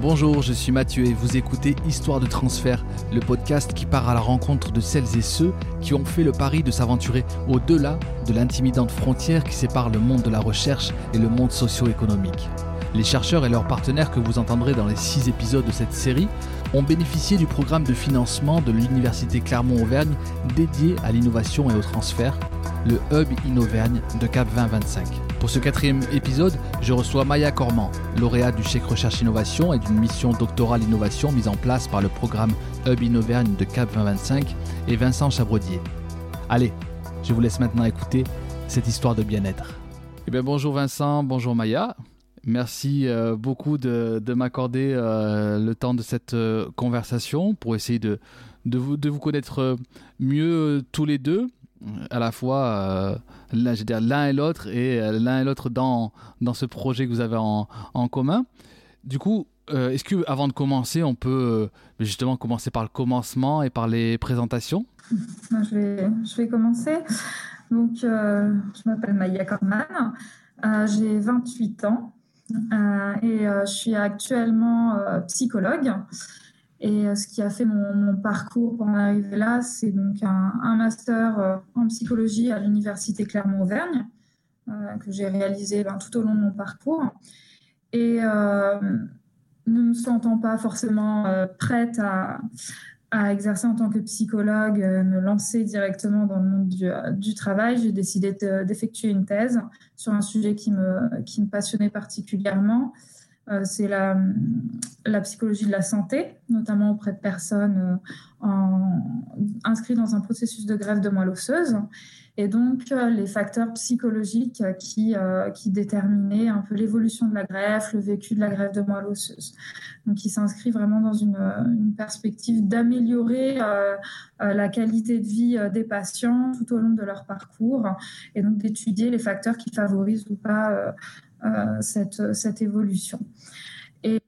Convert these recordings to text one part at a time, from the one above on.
Bonjour, je suis Mathieu et vous écoutez Histoire de transfert, le podcast qui part à la rencontre de celles et ceux qui ont fait le pari de s'aventurer au-delà de l'intimidante frontière qui sépare le monde de la recherche et le monde socio-économique. Les chercheurs et leurs partenaires que vous entendrez dans les six épisodes de cette série ont bénéficié du programme de financement de l'Université Clermont-Auvergne dédié à l'innovation et au transfert, le Hub Innovergne de Cap 2025. Pour ce quatrième épisode, je reçois Maya Corman, lauréate du chèque Recherche Innovation et d'une mission doctorale innovation mise en place par le programme Hub Innovergne de Cap 2025 et Vincent Chabrodier. Allez, je vous laisse maintenant écouter cette histoire de bien-être. Eh bien, bonjour Vincent, bonjour Maya. Merci euh, beaucoup de, m'accorder euh, le temps de cette euh, conversation pour essayer de, vous connaître mieux tous les deux, à la fois l'un et l'autre et l'un et l'autre dans, dans ce projet que vous avez en, en commun. Du coup, est-ce que avant de commencer, on peut justement commencer par le commencement et par les présentations? Je vais, je vais commencer. Donc, je m'appelle Maya Corman, j'ai 28 ans. Euh, et euh, je suis actuellement euh, psychologue. Et ce qui a fait mon, parcours pour en arriver là, c'est donc un, master en psychologie à l'université Clermont-Auvergne que j'ai réalisé ben, tout au long de mon parcours. Et ne me sentant pas forcément prête à, exercer en tant que psychologue, euh, me lancer directement dans le monde du, euh, travail, j'ai décidé d'effectuer une thèse sur un sujet qui me passionnait particulièrement. Euh, c'est la, la, psychologie de la santé, notamment auprès de personnes en, inscrites dans un processus de grève de moelle osseuse et donc euh, les facteurs psychologiques qui, euh, déterminaient un peu l'évolution de la greffe, le vécu de la greffe de moelle osseuse. Donc il s'inscrit vraiment dans une, perspective d'améliorer euh, la qualité de vie des patients tout au long de leur parcours et donc d'étudier les facteurs qui favorisent ou pas cette, cette évolution. Et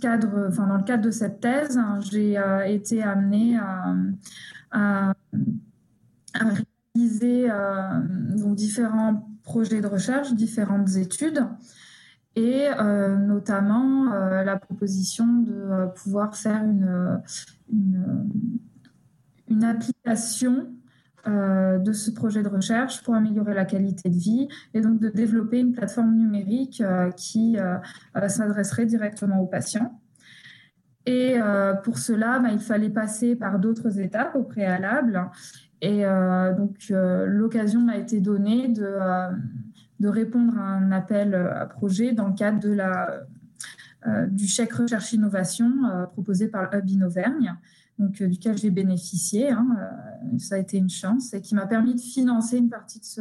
cadre, enfin, dans le cadre de cette thèse, j'ai été amenée à, à euh, donc différents projets de recherche, différentes études et euh, notamment euh, la proposition de pouvoir faire une, une, application de ce projet de recherche pour améliorer la qualité de vie et donc de développer une plateforme numérique qui s'adresserait directement aux patients. Et pour cela, bah, il fallait passer par d'autres étapes au préalable. Et euh, donc, euh, l'occasion m'a été donnée de, euh, de, répondre à un appel à projet dans le cadre de la, du chèque recherche innovation proposé par le Hub Innovergne, donc, duquel j'ai bénéficié. Hein, ça a été une chance et qui m'a permis de financer une partie de ce,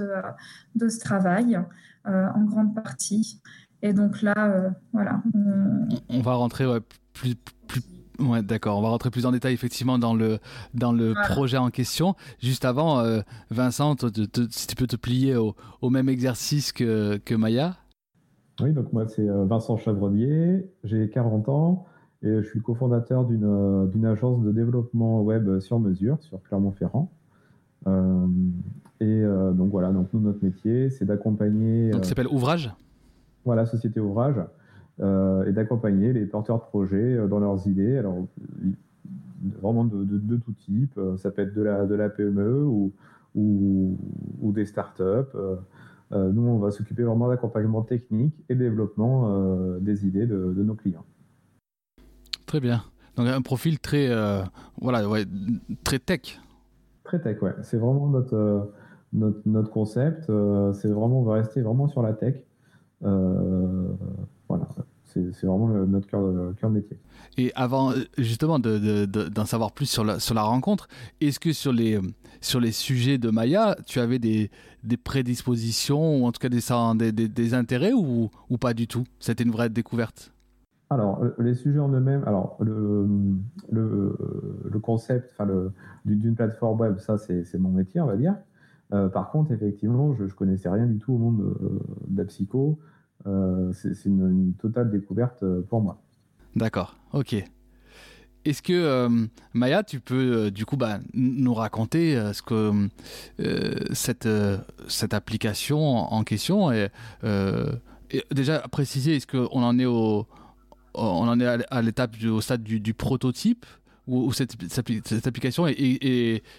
de ce travail, en grande partie. Et donc là, voilà. On... va rentrer plus, plus Ouais, d'accord. On va rentrer plus en détail effectivement dans le dans le projet en question. Juste avant, euh, Vincent, si tu peux te plier au, au même exercice que, que, Maya. Oui, donc moi c'est euh, Vincent Chavrodier, j'ai 40 ans et je suis cofondateur d'une euh, d'une agence de développement web sur mesure sur Clermont-Ferrand. et donc voilà, donc nous notre métier c'est d'accompagner. Donc ça s'appelle Ouvrage? Voilà, société Ouvrage. Euh, et d'accompagner les porteurs de projets euh, dans leurs idées. Alors, vraiment de, de, tout type. Euh, ça peut être de la, de la PME ou, ou, ou des startups. nous, on va s'occuper vraiment d'accompagnement technique et développement des idées de, de, nos clients. Très bien. Donc un profil très, voilà, ouais, très tech. Très tech, ouais. C'est vraiment notre, notre, notre, concept. c'est vraiment, on va rester vraiment sur la tech. voilà. C'est vraiment notre cœur, de métier. Et avant justement d'en de, de, savoir plus sur la, sur la rencontre, est-ce que sur les, sur les sujets de Maya, tu avais des, des prédispositions ou en tout cas des, des, des intérêts ou, ou, pas du tout? C'était une vraie découverte? Alors, les sujets en eux-mêmes, alors le, le, le concept d'une plateforme web, ça c'est mon métier, on va dire. Euh, par contre, effectivement, je ne connaissais rien du tout au monde euh. Euh, c'est une, totale découverte euh, pour moi. D'accord, ok. Est-ce que euh, Maya, tu peux du coup bah, nous raconter ce que cette, cette application en, question est, déjà préciser est-ce qu'on en est au, on en est à l'étape au stade du, prototype où, cette, application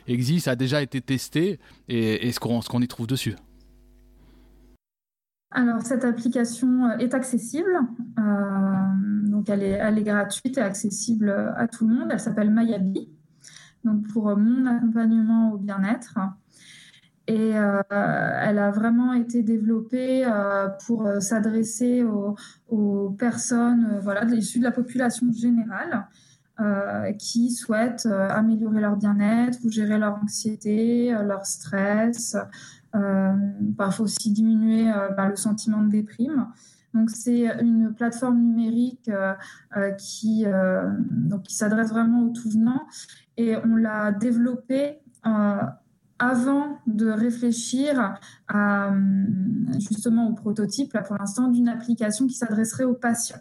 existe, a déjà été testée et, ce qu'on y trouve dessus alors, cette application est accessible. donc, elle est, elle est, gratuite et accessible à tout le monde. Elle s'appelle Mayabi. Donc, pour mon accompagnement au bien-être. Et euh, elle a vraiment été développée euh, pour euh, s'adresser aux, personnes voilà, issues de la population générale qui souhaitent améliorer leur bien-être ou gérer leur anxiété, leur stress, parfois aussi diminuer bah, le sentiment de déprime. Donc c'est une plateforme numérique qui, qui s'adresse vraiment aux tout venants et on l'a développée avant de réfléchir à, justement au prototype, là, pour l'instant, d'une application qui s'adresserait aux patients.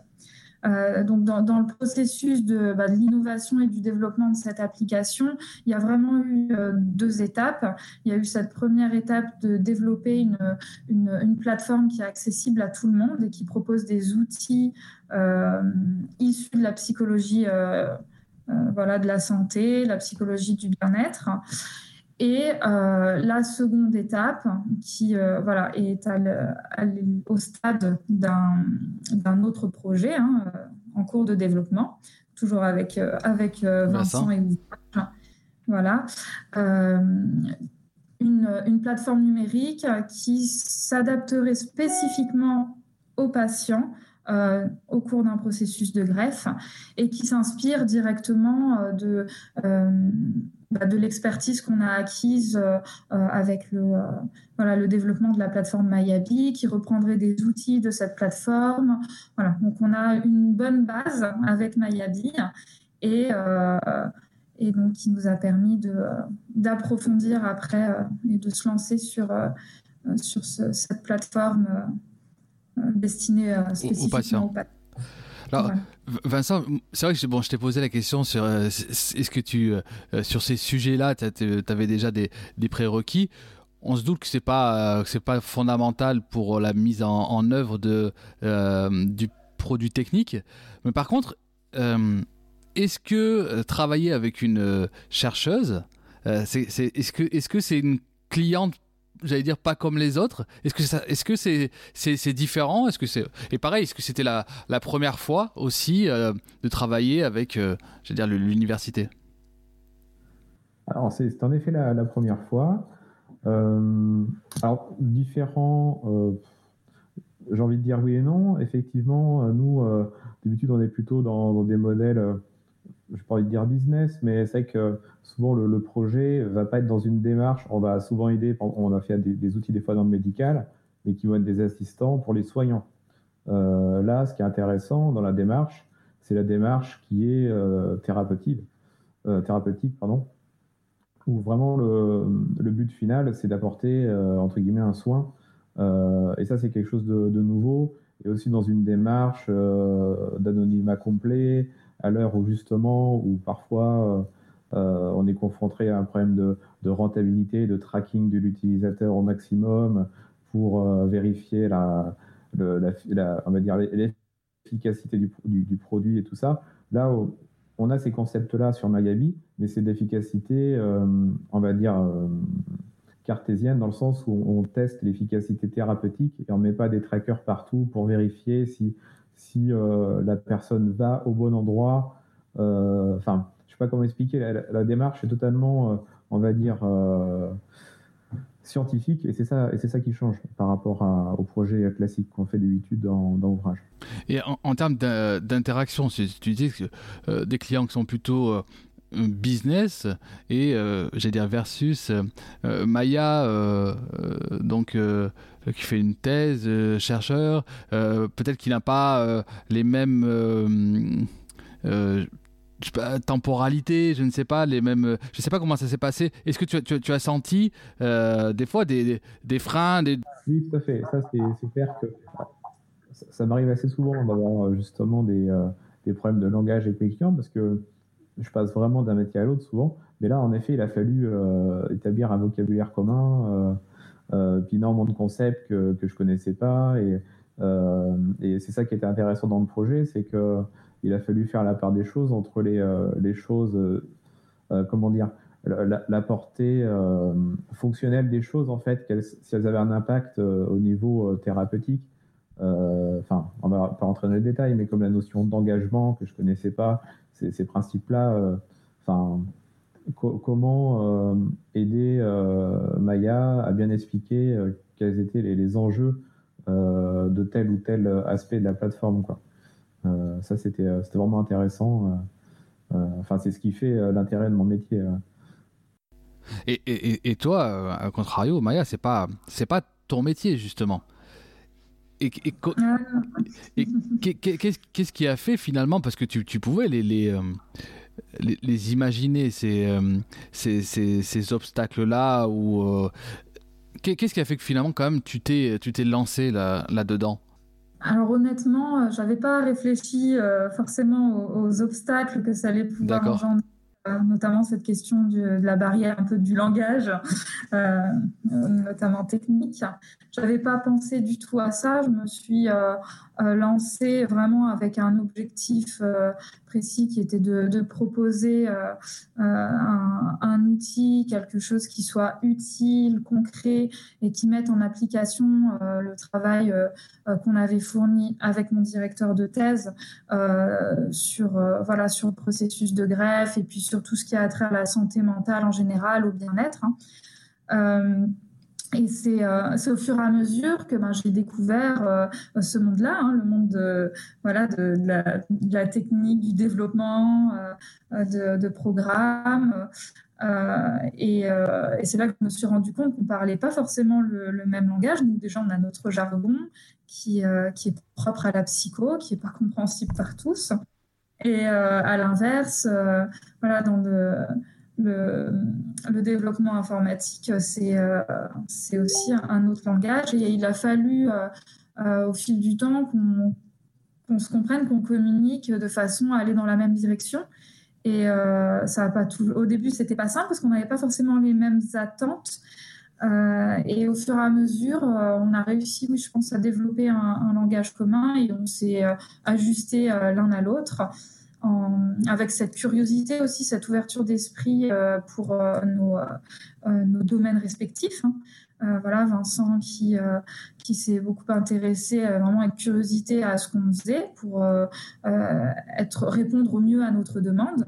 Euh, donc dans, le processus bah, de, l'innovation et du développement de cette application, il y a vraiment eu euh, deux étapes. Il y a eu cette première étape de développer une, plateforme qui est accessible à tout le monde et qui propose des outils euh, issus de la psychologie voilà, de la santé, la psychologie du bien-être. Et euh, la seconde étape, qui euh, voilà, est au stade d'un autre projet hein, euh, en cours de développement, toujours avec, avec Vincent et Voilà. Une, une, plateforme numérique qui s'adapterait spécifiquement aux patients au cours d'un processus de greffe et qui s'inspire directement de bah, de l'expertise qu'on a acquise euh, euh, avec le, euh, voilà, le développement de la plateforme Mayabi, qui reprendrait des outils de cette plateforme. Voilà, donc on a une bonne base avec Mayabi et, et donc qui nous a permis d'approfondir après et de se lancer sur, sur cette plateforme destinée spécifiquement aux patients. Alors, Vincent, c'est vrai que bon, je t'ai posé la question sur euh, est-ce que tu euh, euh, sur ces sujets-là, tu avais déjà des, prérequis. On se doute que c'est pas c'est pas fondamental pour la mise en, œuvre de du produit technique. Mais par contre, est-ce que travailler avec une chercheuse, c'est, est-ce que est-ce que c'est une cliente j'allais dire pas comme les autres. Est-ce que c'est, différent? Est-ce que c'est et pareil, est-ce que c'était la, première fois aussi euh, de travailler avec, euh, dire l'université? Alors c'est, en effet la, première fois. Euh, alors différent. j'ai envie de dire oui et non. Effectivement, nous, d'habitude, on est plutôt dans des modèles je n'ai pas envie de dire business, mais c'est que souvent le, le, projet va pas être dans une démarche. On va souvent aider, on a fait des, outils des fois dans le médical, mais qui vont être des assistants pour les soignants. Euh, là, ce qui est intéressant dans la démarche, c'est la démarche qui est euh, thérapeutique, euh, thérapeutique, pardon, où vraiment le, but final, c'est d'apporter entre guillemets un soin. et ça, c'est quelque chose de, nouveau. Et aussi dans une démarche d'anonymat complet, à l'heure où justement, où parfois euh, euh, on est confronté à un problème de, rentabilité, de tracking de l'utilisateur au maximum pour euh, vérifier la, dire l'efficacité du, du, produit et tout ça. Là, on a ces concepts-là sur Magabi, mais c'est d'efficacité, on va dire, cartésienne, dans le sens où on teste l'efficacité thérapeutique et on ne met pas des trackers partout pour vérifier si si euh, la personne va au bon endroit. Euh, enfin, je sais pas comment expliquer, la, démarche est totalement, euh, on va dire, scientifique et c'est ça, et c'est ça qui change par rapport au projet classique qu'on fait d'habitude dans, dans. Et en, termes d'interaction, tu dis que des clients qui sont plutôt business et j'ai dire versus Maya donc qui fait une thèse chercheur peut-être qu'il n'a pas les mêmes temporalité, je ne sais pas, les mêmes. Je ne sais pas comment ça s'est passé. Est-ce que tu, tu, tu as senti des fois des, des, freins des... Oui, tout à fait. Ça, c'est clair que ça, m'arrive assez souvent d'avoir justement des, des, problèmes de langage avec mes clients parce que je passe vraiment d'un métier à l'autre souvent. Mais là, en effet, il a fallu euh, établir un vocabulaire commun, euh, euh, puis énormément de concepts que, que je connaissais pas. Et c'est ça qui était intéressant dans le projet, c'est que il a fallu faire la part des choses entre les choses, comment dire, la, portée fonctionnelle des choses, en fait, si elles avaient un impact au niveau thérapeutique. Enfin, on va pas rentrer dans les détails, mais comme la notion d'engagement que je connaissais pas, ces, principes-là, enfin, comment aider Maya à bien expliquer quels étaient les, enjeux de tel ou tel aspect de la plateforme, quoi. ça, c'était vraiment intéressant. Enfin, c'est ce qui fait l'intérêt de mon métier. Et, et, et, toi, à contrario, Maya, c'est pas c'est pas ton métier justement. Et, qu'est-ce qui a fait finalement parce que tu, tu pouvais les les, euh, les, imaginer ces, euh, ces, ces, ces obstacles là ou euh, qu'est-ce qui a fait que finalement quand même tu t'es lancé là là dedans alors honnêtement, j'avais pas réfléchi forcément aux, aux, obstacles que ça allait pouvoir engendrer notamment cette question de la barrière un peu du langage, euh, notamment technique. Je n'avais pas pensé du tout à ça. Je me suis euh, euh, lancée vraiment avec un objectif précis qui était de, proposer un, outil, quelque chose qui soit utile, concret et qui mette en application le travail qu'on avait fourni avec mon directeur de thèse sur, voilà, sur le processus de greffe et puis sur tout ce qui a trait à la santé mentale en général, au bien-être. Hein. Euh, et euh, c'est au fur et à mesure que ben, j'ai découvert euh, ce monde-là, hein, le monde de, voilà, de, la, technique, du développement, de, de, programmes. et, c'est là que je me suis rendu compte qu'on ne parlait pas forcément le, même langage. Nous, déjà, on a notre jargon qui, qui est propre à la psycho, qui n'est pas compréhensible par tous. Et euh, à l'inverse, euh, voilà, dans le, le, développement informatique, c'est euh, c'est aussi un autre langage. Et il a fallu, au fil du temps, qu'on se comprenne, qu'on communique de façon à aller dans la même direction. Et ça a pas tout. Au début, c'était pas simple parce qu'on n'avait pas forcément les mêmes attentes. Euh, et au fur et à mesure, euh, on a réussi, je pense, à développer un, langage commun et on s'est euh, ajusté l'un à l'autre. Avec cette curiosité aussi, cette ouverture d'esprit pour nos, nos, domaines respectifs. Hein. voilà, Vincent qui, s'est beaucoup intéressé vraiment avec curiosité à ce qu'on faisait pour répondre au mieux à notre demande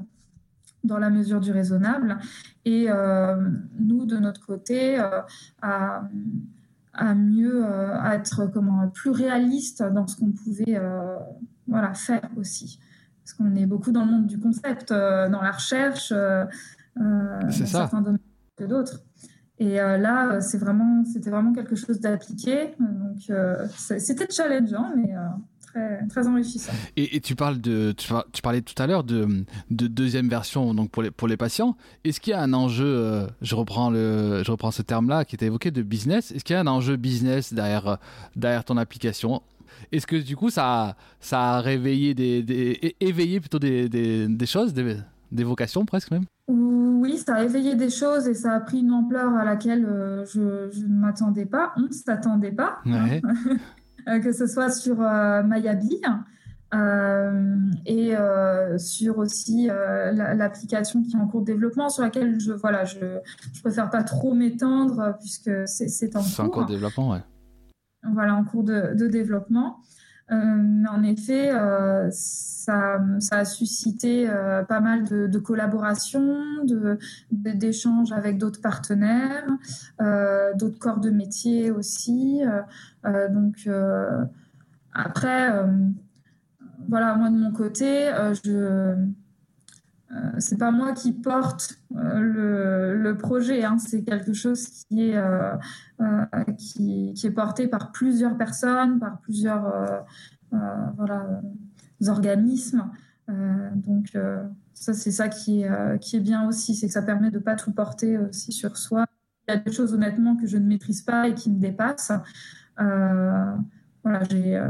dans la mesure du raisonnable. Et euh, nous, de notre côté, euh, à, mieux euh, être comment, plus réaliste dans ce qu'on pouvait voilà, faire aussi. Parce qu'on est beaucoup dans le monde du concept, dans la recherche, dans certains domaines que d'autres. Et là, c'est vraiment, c'était vraiment quelque chose d'appliqué. Donc, c'était challengeant, mais très, enrichissant. Et, tu, parles de, tu, parlais tout à l'heure de, de, deuxième version donc pour, les, pour les patients. Est-ce qu'il y a un enjeu, euh, je, reprends le, je reprends ce terme-là qui était évoqué, de business, est-ce qu'il y a un enjeu business derrière, derrière ton application? Est-ce que du coup ça, ça a réveillé des, éveillé plutôt des, des, des choses, des, des vocations presque même? Oui, ça a éveillé des choses et ça a pris une ampleur à laquelle euh, je, je ne m'attendais pas, on ne s'attendait pas. Ouais. Euh, que ce soit sur euh, Mayabi. Euh, et sur aussi l'application qui est en cours de développement, sur laquelle je voilà, je, je préfère pas trop m'étendre puisque c'est en cours. C'est en cours de développement, ouais. Voilà, en cours de, développement. mais en effet, ça, ça, a suscité pas mal de, de collaborations, d'échanges avec d'autres partenaires, d'autres corps de métier aussi. Euh, donc euh, après, euh, voilà, moi de mon côté, je c'est pas moi qui porte le, projet, hein. c'est quelque chose qui est, qui, est porté par plusieurs personnes, par plusieurs organismes. donc ça, c'est ça qui est, bien aussi, c'est que ça permet de pas tout porter aussi sur soi. Il y a des choses honnêtement que je ne maîtrise pas et qui me dépassent. Euh, voilà, j'ai euh,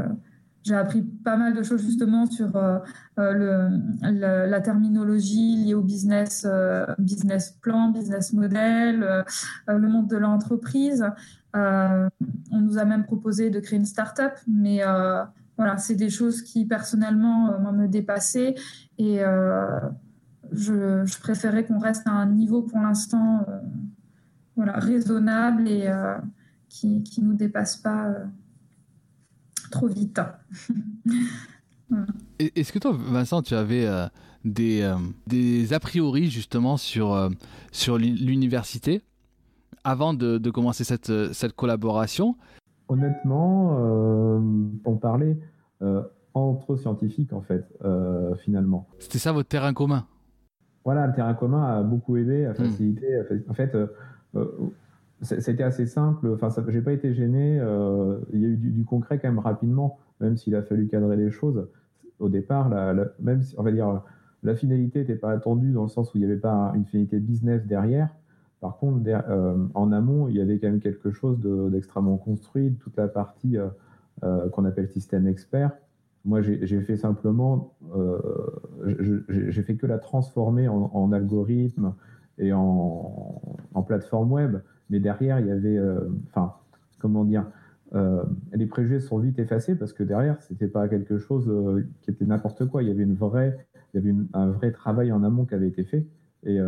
j'ai appris pas mal de choses justement sur euh, euh, la, terminologie liée au business, euh, business plan, business model, le monde de l'entreprise. on nous a même proposé de créer une start-up, mais voilà, c'est des choses qui personnellement me dépassaient et je, je, préférais qu'on reste à un niveau pour l'instant voilà, raisonnable et qui ne nous dépasse pas trop vite. Est-ce que toi, Vincent, tu avais euh, des, euh, des a priori justement sur, euh, sur l'université avant de, de, commencer cette, cette collaboration? Honnêtement, on parlait entre scientifiques en fait, finalement. C'était ça votre terrain commun? Voilà, le terrain commun a beaucoup aidé, a hmm. facilité. En fait, c'était assez simple. Enfin, j'ai pas été gêné. Euh, il y a eu du, concret quand même rapidement, même s'il a fallu cadrer les choses. Au départ, la, même si, on va dire, la finalité n'était pas attendue dans le sens où il n'y avait pas une finalité business derrière. Par contre, euh, en amont, il y avait quand même quelque chose d'extrêmement construit, toute la partie euh, qu'on appelle système expert. Moi, j'ai fait simplement, j'ai fait que la transformer en, algorithme et en, en plateforme web mais derrière, il y avait, euh, enfin, comment dire, euh, les préjugés sont vite effacés parce que derrière, c'était pas quelque chose euh, qui était n'importe quoi. Il y avait une vraie, il y avait un vrai travail en amont qui avait été fait et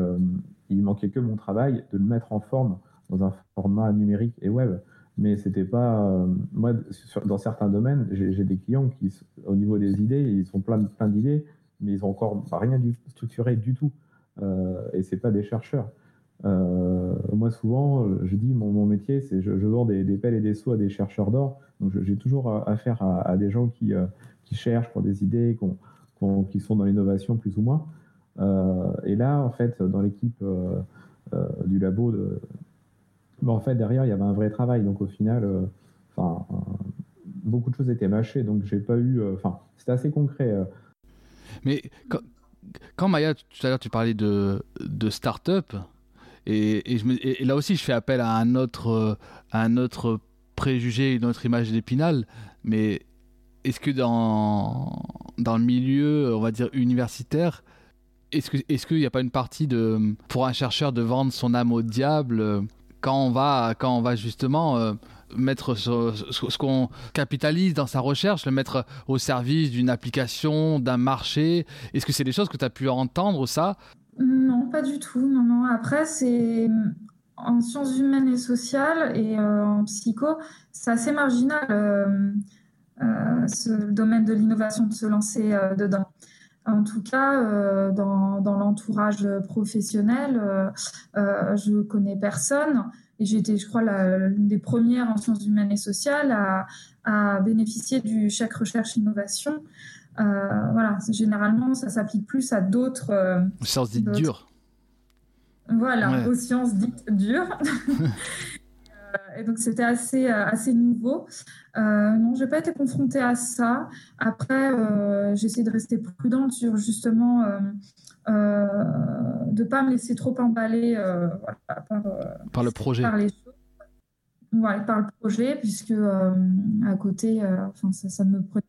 il manquait que mon travail de le mettre en forme dans un format numérique et web. Mais c'était pas, moi, dans certains domaines, j'ai des clients qui, au niveau des idées, ils ont plein, plein d'idées, mais ils ont encore rien du, structuré du tout. et c'est pas des chercheurs. Euh, moi, souvent, je dis mon, mon métier, c'est je, je vends des, pelles et des seaux à des chercheurs d'or. Donc, j'ai toujours affaire à, des gens qui, euh, qui cherchent pour des idées, qui sont dans l'innovation plus ou moins. Euh, et là, en fait, dans l'équipe du labo, ben, en fait, derrière, il y avait un vrai travail. Donc, au final, beaucoup de choses étaient mâchées. Donc, j'ai pas eu. C'était assez concret. Mais quand, quand Maya, tout à l'heure, tu parlais de, de start-up. Et, là aussi, je fais appel à un autre, à un autre préjugé, une autre image d'Épinal. Mais est-ce que dans, le milieu, on va dire, universitaire, est-ce qu'il n'y a pas une partie de, pour un chercheur de vendre son âme au diable quand on va, quand on va justement euh, mettre ce, ce qu'on capitalise dans sa recherche, le mettre au service d'une application, d'un marché? Est-ce que c'est des choses que tu as pu entendre, ça non, pas du tout. Non. Après, c'est en sciences humaines et sociales et euh, en psycho, c'est assez marginal euh, euh, ce domaine de l'innovation de se lancer euh, dedans. En tout cas, euh, dans, l'entourage professionnel, euh, je connais personne et j'étais, je crois, l'une des premières en sciences humaines et sociales à, à bénéficier du chèque recherche innovation. Euh, voilà, généralement, ça s'applique plus à d'autres. Euh, sciences dites dures. Voilà, ouais. aux sciences dites dures. Euh, et donc, c'était assez, assez nouveau. Euh, non, je n'ai pas été confrontée à ça. Après, euh, j'essaie de rester prudente sur justement euh, de ne pas me laisser trop emballer voilà, par, par, le projet. Par les choses. Voilà, par le projet, puisque à côté, enfin, ça, ça ne me prenait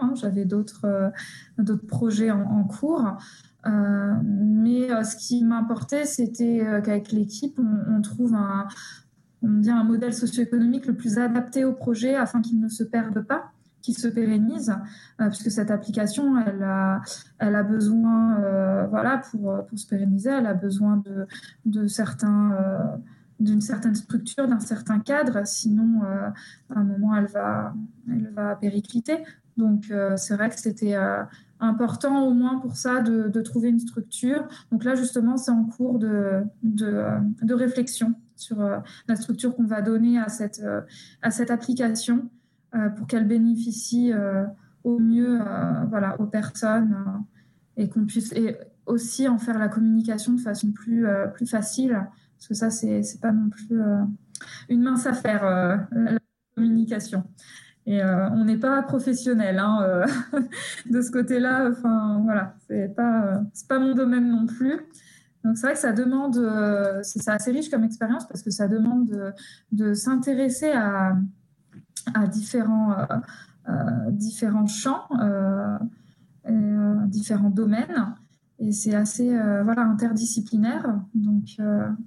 Hein. J'avais d'autres euh, d'autres projets en, cours. Euh, mais euh, ce qui m'importait, c'était qu'avec l'équipe, on, trouve un, on dit un modèle socio-économique le plus adapté au projet afin qu'il ne se perde pas qui se pérennise, puisque cette application, elle a, besoin, voilà, pour, se pérenniser, elle a besoin de, de d'une certaine structure, d'un certain cadre, sinon, à un moment, elle va, elle va péricliter. Donc, euh, c'est vrai que c'était euh, important au moins pour ça de, trouver une structure. Donc là, justement, c'est en cours de, de, de réflexion sur euh, la structure qu'on va donner à cette, euh, à cette application euh, pour qu'elle bénéficie euh, au mieux voilà, aux personnes et qu'on puisse et aussi en faire la communication de façon plus, plus facile. Parce que ça, c'est pas non plus une mince affaire, la communication. Et euh, on n'est pas professionnel hein, euh, de ce côté-là. Enfin, voilà, c'est pas, euh, c'est pas mon domaine non plus. Donc c'est vrai que ça demande, c'est assez riche comme expérience parce que ça demande de, s'intéresser à, différents, champs, différents domaines. Et c'est assez voilà, interdisciplinaire. Donc,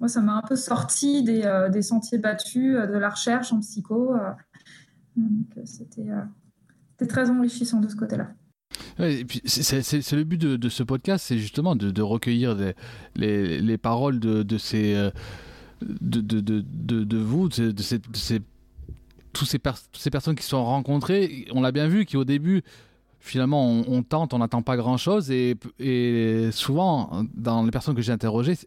moi, ça m'a un peu sorti des, sentiers battus de la recherche en psycho. Donc, c'était très enrichissant de ce côté-là c'est le but de, ce podcast, c'est justement de, recueillir les, paroles de, ces, euh, de, vous, de, ces, tous ces, ces personnes qui sont rencontrées. On l'a bien vu, qui au début, finalement, on, tente, on n'attend pas grand-chose, et, et, souvent, dans les personnes que j'ai interrogées,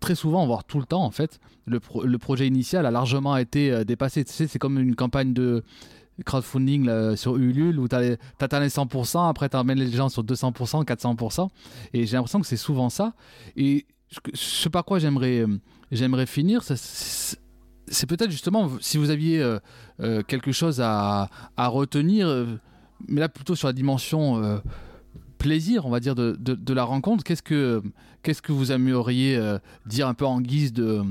très souvent, voire tout le temps, en fait, le, le projet initial a largement été euh, dépassé. Tu sais, c'est comme une campagne de crowdfunding sur Ulule où tu atteins les 100%, après tu emmènes les gens sur 200%, 400%. Et j'ai l'impression que c'est souvent ça. Et ce par quoi j'aimerais, euh, j'aimerais finir, c'est peut-être justement si vous aviez euh, quelque chose à, à, retenir, mais là plutôt sur la dimension plaisir, on va dire, de, de, la rencontre, qu'est-ce que, qu'est-ce que vous aimeriez dire un peu en guise de,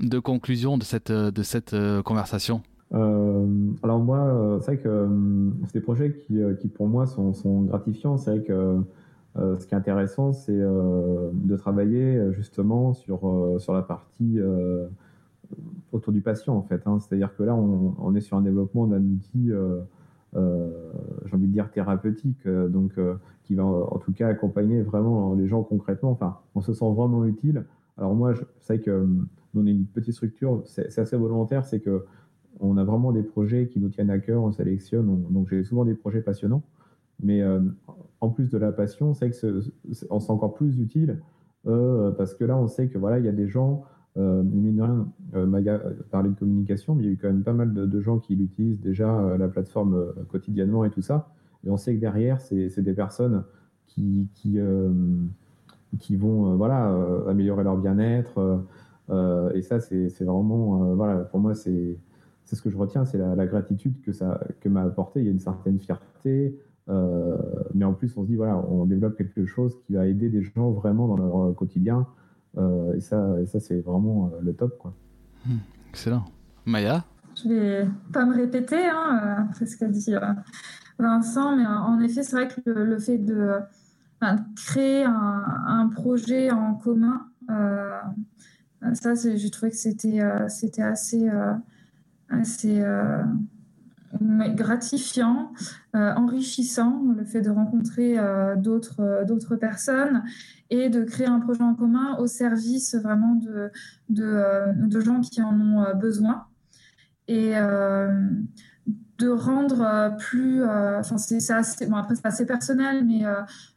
de conclusion de cette, de cette conversation? Euh, alors moi, euh, c'est vrai que euh, c'est des projets qui, qui, pour moi sont, sont gratifiants. C'est vrai que ce qui est intéressant, c'est de travailler justement sur, sur la partie autour du patient en fait. Hein. C'est-à-dire que là, on, est sur un développement d'un outil, dire thérapeutique, donc qui va en tout cas accompagner vraiment les gens concrètement. Enfin, on se sent vraiment utile. Alors moi, je sais que on est une petite structure, c'est assez volontaire, c'est que on a vraiment des projets qui nous tiennent à cœur, on sélectionne, donc j'ai souvent des projets passionnants. Mais euh, en plus de la passion, c'est que on s'est encore plus utile euh, parce que là, on sait que voilà, il y a des gens, euh, mine de rien, euh, parlé de communication, mais il y a eu quand même pas mal de, gens qui l'utilisent déjà la plateforme quotidiennement et tout ça. Et on sait que derrière, c'est des personnes qui, qui, qui vont voilà, améliorer leur bien-être. et ça, c'est vraiment, voilà, pour moi, c'est c'est ce que je retiens, c'est la, gratitude que ça que m'a apporté. Il y a une certaine fierté, euh, mais en plus on se dit voilà, on développe quelque chose qui va aider des gens vraiment dans leur quotidien, euh, et ça, et ça c'est vraiment euh, le top quoi. Hmm, excellent. Maya? Je vais pas me répéter, hein, c'est ce qu'a dit Vincent, mais en effet c'est vrai que le, fait de créer un, projet en commun, ça j'ai trouvé que c'était assez euh, gratifiant, euh, enrichissant, le fait de rencontrer euh, d'autres d'autres personnes et de créer un projet en commun au service vraiment de, de, gens qui en ont besoin. Et de rendre plus, enfin c'est assez, bon après c'est assez personnel, mais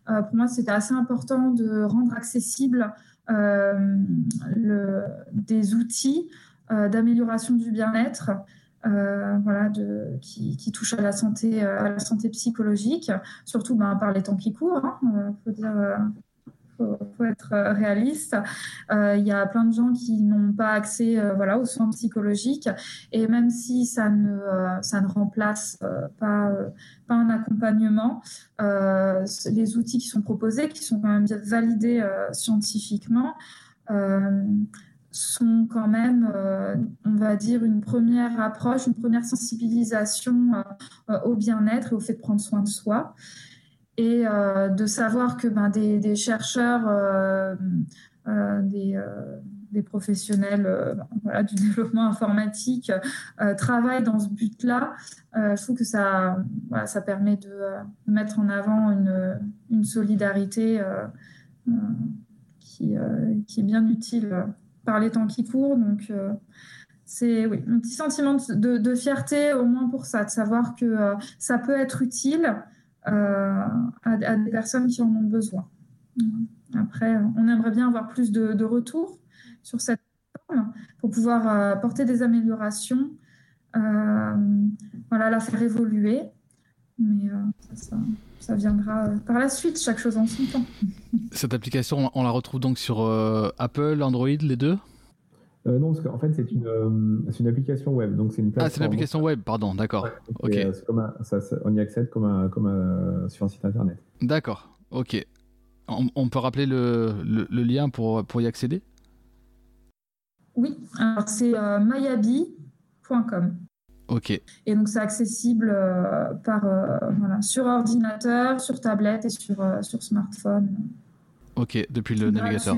pour moi c'était assez important de rendre accessible le, des outils euh, d'amélioration du bien-être. Euh, voilà, de, qui, qui, touche à la santé, euh, à la santé psychologique, surtout ben, par les temps qui courent. Hein, faut dire, faut, faut, être réaliste. Il y a plein de gens qui n'ont pas accès, voilà, aux soins psychologiques, et même si ça ne, ça ne remplace pas, pas un accompagnement, les outils qui sont proposés, qui sont quand même validés scientifiquement sont quand même, euh, on va dire, une première approche, une première sensibilisation euh, au bien-être et au fait de prendre soin de soi. Et euh, de savoir que ben, des, chercheurs, des, des, professionnels voilà, du développement informatique travaillent dans ce but-là, je trouve que ça, ça permet de, mettre en avant une, solidarité qui, est bien utile par les temps qui courent. Donc, euh, c'est un petit sentiment de, fierté, au moins pour ça, de savoir que euh, ça peut être utile euh, à, des personnes qui en ont besoin. Après, on aimerait bien avoir plus de, retours sur cette plateforme pour pouvoir apporter des améliorations, voilà, la faire évoluer. Mais ça, viendra euh, par la suite, chaque chose en son temps. Cette application, on la retrouve donc sur euh, Apple, Android, les deux? Euh, non, parce qu'en fait, c'est une, une, application web. Donc c'est une Ah, c'est une application web, pardon, d'accord. ok. on y accède comme, un, comme sur un site internet. D'accord, ok. On, peut rappeler le, le, lien pour, pour y accéder? Oui, alors c'est mayabi.com. Ok. Et donc c'est accessible par voilà, sur ordinateur, sur tablette et sur sur smartphone. Ok, depuis le navigateur.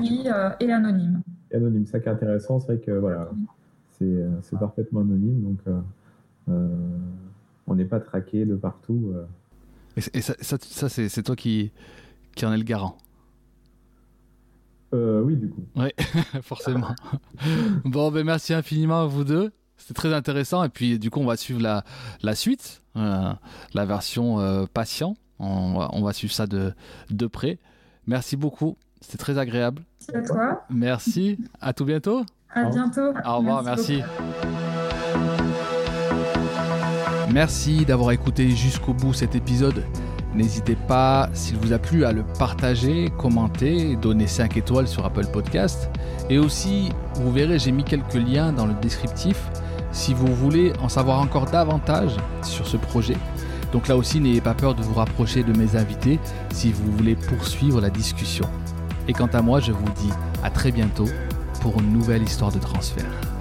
et anonyme. anonyme, ça qui est intéressant, c'est vrai que voilà, c'est parfaitement anonyme, donc on n'est pas traqué de partout. Et, ça, ça, c'est toi qui, qui en est le garant? Euh, Oui, du coup. Oui, forcément. bon, ben merci infiniment à vous deux. C'était très intéressant. Et puis, du coup, on va suivre la, la suite, euh, la version euh, patient. On va, on va, suivre ça de, de près. Merci beaucoup. C'était très agréable. Merci à toi. Merci. À tout bientôt. À bientôt. Au revoir. Merci. Merci d'avoir écouté jusqu'au bout cet épisode. N'hésitez pas, s'il vous a plu, à le partager, commenter, donner 5 étoiles sur Apple Podcast. Et aussi, vous verrez, j'ai mis quelques liens dans le descriptif si vous voulez en savoir encore davantage sur ce projet. Donc là aussi, n'ayez pas peur de vous rapprocher de mes invités si vous voulez poursuivre la discussion. Et quant à moi, je vous dis à très bientôt pour une nouvelle histoire de transfert.